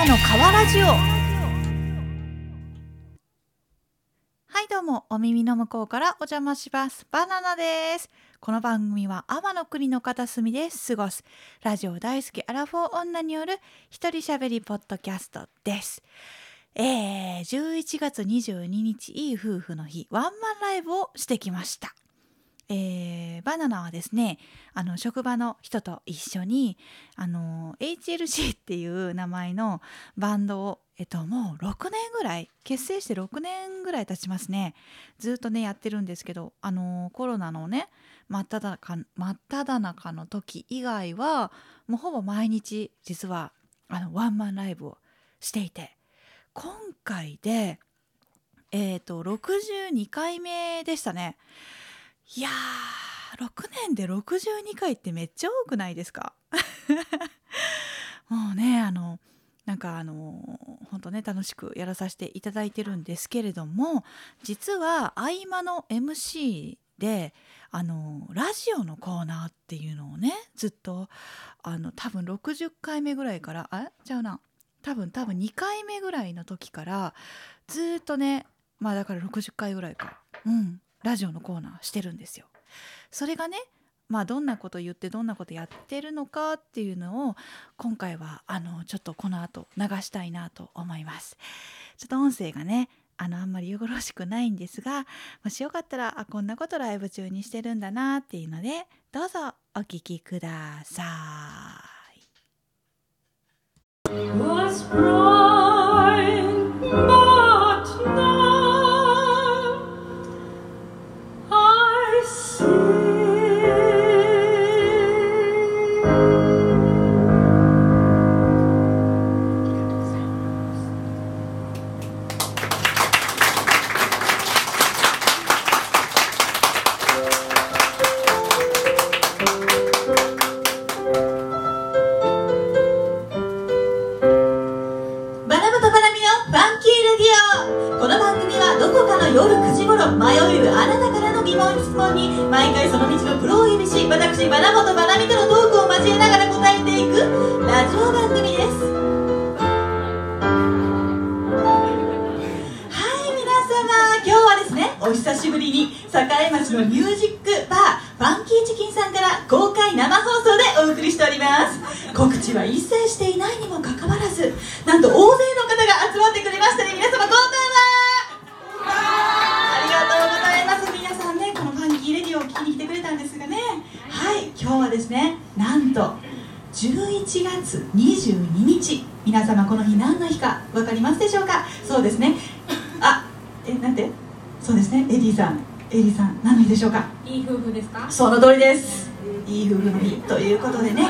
ナの川ラジオはいどうもお耳の向こうからお邪魔します。バナナです。この番組は天の国の片隅で過ごす。ラジオ大好きアラフォー女による一人喋りポッドキャストです。えー、11月22日いい夫婦の日。ワンマンライブをしてきました。えー、バナナはですねあの職場の人と一緒にあの HLC っていう名前のバンドを、えっと、もう6年ぐらい結成して6年ぐらい経ちますねずっとねやってるんですけどあのコロナのね真っ只中真っ只中の時以外はもうほぼ毎日実はあのワンマンライブをしていて今回でえ、ー、と62回目でしたね。いやー6年で62回ってめっちゃ多くないですか？もうねあのなんかあの本当ね楽しくやらさせていただいてるんですけれども実は合間の MC であのラジオのコーナーっていうのをねずっとあの多分60回目ぐらいからあちゃうな。多分多分2回目ぐらいの時からずっとねまあだから60回ぐらいか。うん。ラジオのコーナーしてるんですよ。それがねまあどんなこと言ってどんなことやってるのかっていうのを今回はあのちょっとこの後流したいなと思います。ちょっと音声がねあのあんまりよろしくないんですがもしよかったらあこんなことライブ中にしてるんだなっていうのでどうぞお聴きください。お久しぶりに栄町のミュージックバーファンキーチキンさんから公開生放送でお送りしております。告知は一切していないにもかかわらずなんと大勢の方が集まってくれましたね。皆様こんばんは。ありがとうございます。皆さんねこのファンキーレディオを聞きに来てくれたんですがね。はい今日はですねなんと11月22日。皆様この日何の日か分かりますでしょうか？そうですね。の通りです。いい夫婦の日ということでね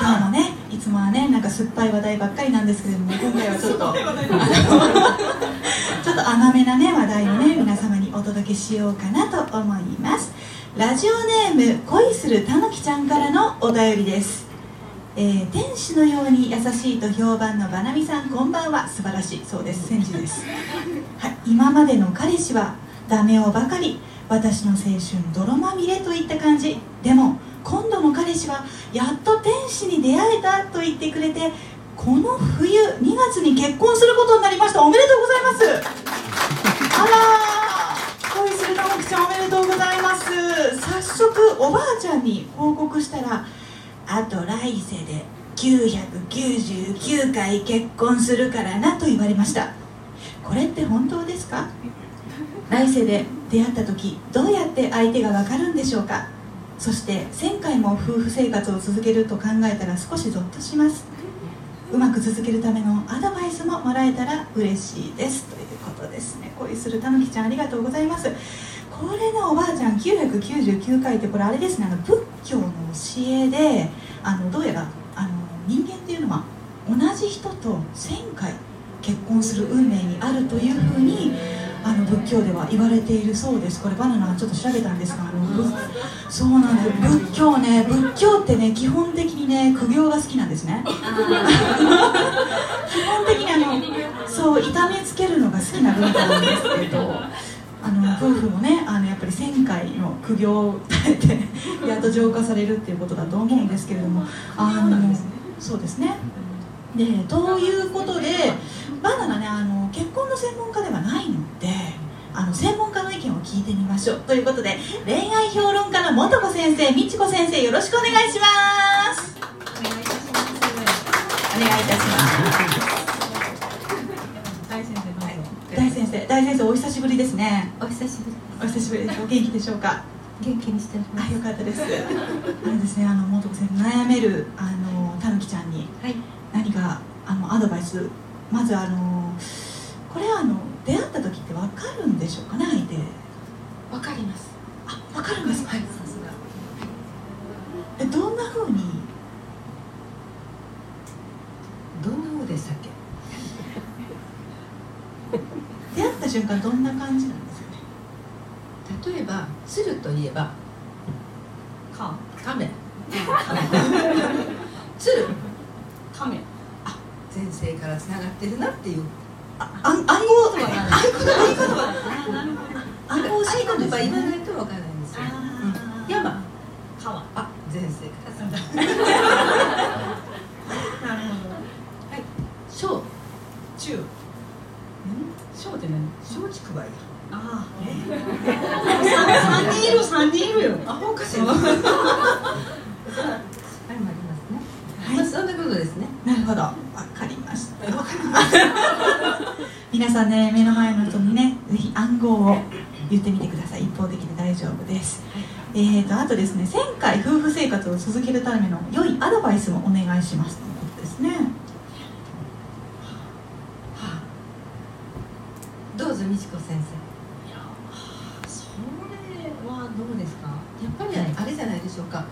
今日もねいつもはねなんか酸っぱい話題ばっかりなんですけれども 今回はちょっと ちょっと甘めなね話題をね皆様にお届けしようかなと思います。ラジオネーム恋するたぬきちゃんからのお便りです。えー、天使のように優しいと評判のバナミさんこんばんは。素晴らしい。そうです。戦時です、はい、今までの彼氏はダメをばかり。私の青春泥まみれといった感じ。でも今度の彼氏はやっと天使に出会えたと言ってくれてこの冬2月に結婚することになりました。おめでとうございます。あら恋するたもきちゃんおめでとうございます。早速おばあちゃんに報告したらあと来世で999回結婚するからなと言われました。これって本当ですか？来世で出会った時どうやって相手が分かるんでしょうか？そして1000回も夫婦生活を続けると考えたら少しゾッとします。うまく続けるためのアドバイスももらえたら嬉しいです。ということですね。恋するたぬきちゃんありがとうございます。これのおばあちゃん999回ってこれあれですね。あの仏教の教えであのどうやらあの人間っていうのは同じ人と1000回結婚する運命にあるというふうにあの仏教では言われているそうです。これバナナちょっと調べたんですがあのそうなんです。仏教ね仏教ってね基本的にね苦行が好きなんですね。基本的にあのそう痛めつけるのが好きな文化なんですけどあの夫婦もねあのやっぱり1000回の苦行を耐えて やっと浄化されるっていうことだと思うんですけれどもあのそうですね。でということでバナナねあの結婚の専門家ではないの。であの専門家の意見を聞いてみましょうということで恋愛評論家の元子先生美智子先生よろしくお願いしますお願いいたします。お願いいたします大先生。大先生大先生お久しぶりですねお久しぶりお久しぶりですお元気でしょうか？元気にしてあす。よかったですあれですねあの元子先生悩めるあのたぬきちゃんにはい。何かあのアドバイスまずあのこれあの出会った時って分かるんでしょうかね相手わかります。あ分かるんですかはい、さすが。えどんな風に？どんな方でしたっけ？出会った瞬間どんな感じなんですかね？例えば鶴といえばか、亀。鶴亀。前世からつながってるなっていう。あ暗号はない。暗号あ、なるほど。暗号教えたんです例えば言わないとわからないんですよ。山。川。あ、前世からなる。ほど。はい。小。中。小って何？小竹梅。ああ。三三人いる三人いるよ。あ、ほかしら。あれもありますね。まあそんなことですね。なるほど分かりました皆さんね目の前の人にねぜひ暗号を言ってみてください。一方的で大丈夫です。えーとあとですね1000回夫婦生活を続けるための良いアドバイスもお願いしますということですね。はあ、どうぞ美智子先生。いや、それはどうですか？やっぱりあれじゃないでしょうか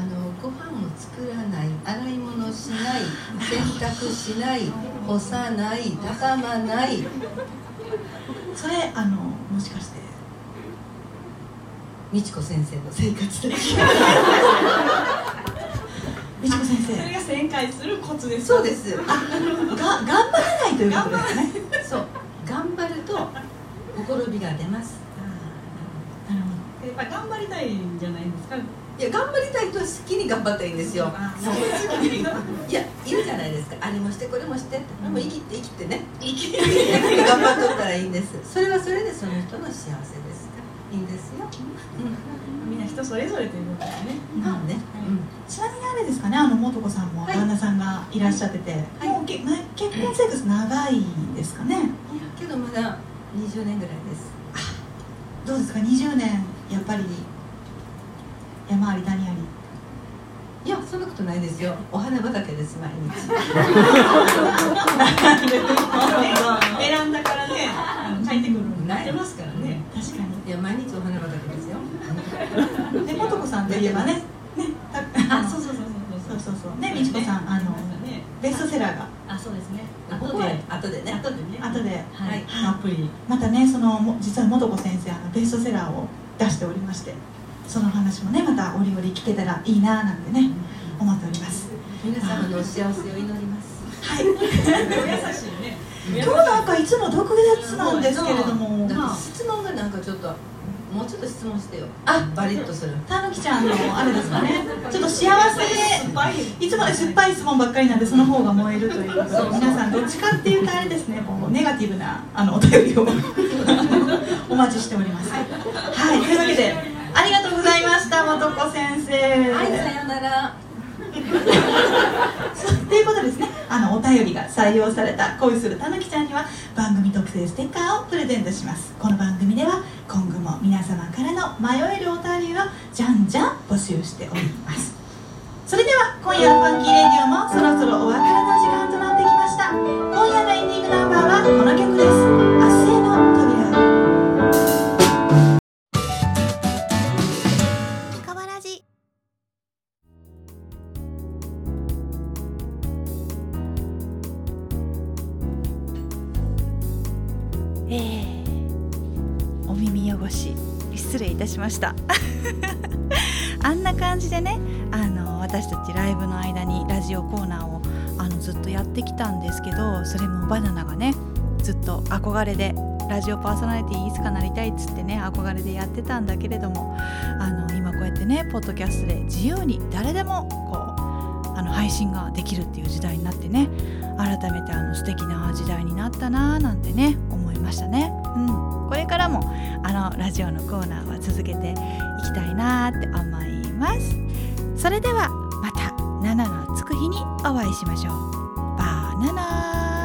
あのご飯を作らない洗い物しない洗濯しない干さない畳まない。それあのもしかして？美智子先生の。生活で 美智子先それ生が旋回するコツです。そうで。す。が頑張らないということですね。そう。頑張るとほころびが出ます。なるほやっぱり頑張りたいんじゃないですか？いや頑張りたい人は好きに頑張ったらいいんですよ。いやいるじゃないですか。あれもしてこれもして。ってでも生きて生きてね。生き頑張っとったらいいんです。それはそれでその人の幸せです。いいんですよ、みんな人それぞれということですね。うん、まあね、どちなみにあれですかね。あの素子さんもはい。旦那さんがいらっしゃってて、はい。もうけな結婚生活長いんですかね。うん、いやけどまだ20年ぐらいです。どうですか？20年やっぱり山あり谷あり？いやそんなことないですよ。お花畑です毎日。ベランダからね、帰ってくるのなってますからね。確かいや毎日お花畑ですよ。にで素子さんといえばね。ねたあ、そうそうそうそそうそうそう。ね美智子さんあのね、ベストセラーが。あ、そうですね。ここは後でね。後でね。後で。はい。はたっぷり。またねそのも実は素子先生あのベストセラーを出しておりましてその話もねまた折々聞けたらいいななんてね思っております。皆様のお幸せを祈ります。はい。優しいね。今日なんかいつも特別なんですけれども。質問がなんかちょっともうちょっと質問してよ。あバリッとする。たぬきちゃんのあれですかね。ちょっと幸せ。でい。いつもね酸っぱい質問ばっかりなんでその方が燃えるという。ことで皆さんどっちかっていうとあれですね。こうネガティブなあのお便りを。お待ちしております。はい。というわけでとうございました素子先生。はいさようなら。ということですね。あのお便りが採用された恋するたぬきちゃんには番組特製ステッカーをプレゼントします。この番組では今後も皆様からの迷えるお便りをじゃんじゃん募集しております。それでは今夜のファンキーレディオもそろそろお別れの時間となってきました。今夜のエンディングナンバーはこの曲ですえー、お耳汚し失礼いたしました。あんな感じでねあの私たちライブの間にラジオコーナーをあのずっとやってきたんですけどそれもバナナがねずっと憧れでラジオパーソナリティいつかなりたいっつってね憧れでやってたんだけれどもあの今こうやってねポッドキャストで自由に誰でもこうあの配信ができるっていう時代になってね改めてあの素敵な時代になったなーなんてね思いましたね。うん、これからもあのラジオのコーナーは続けていきたいなーって思います。それではまた7のつく日にお会いしましょう。バナナ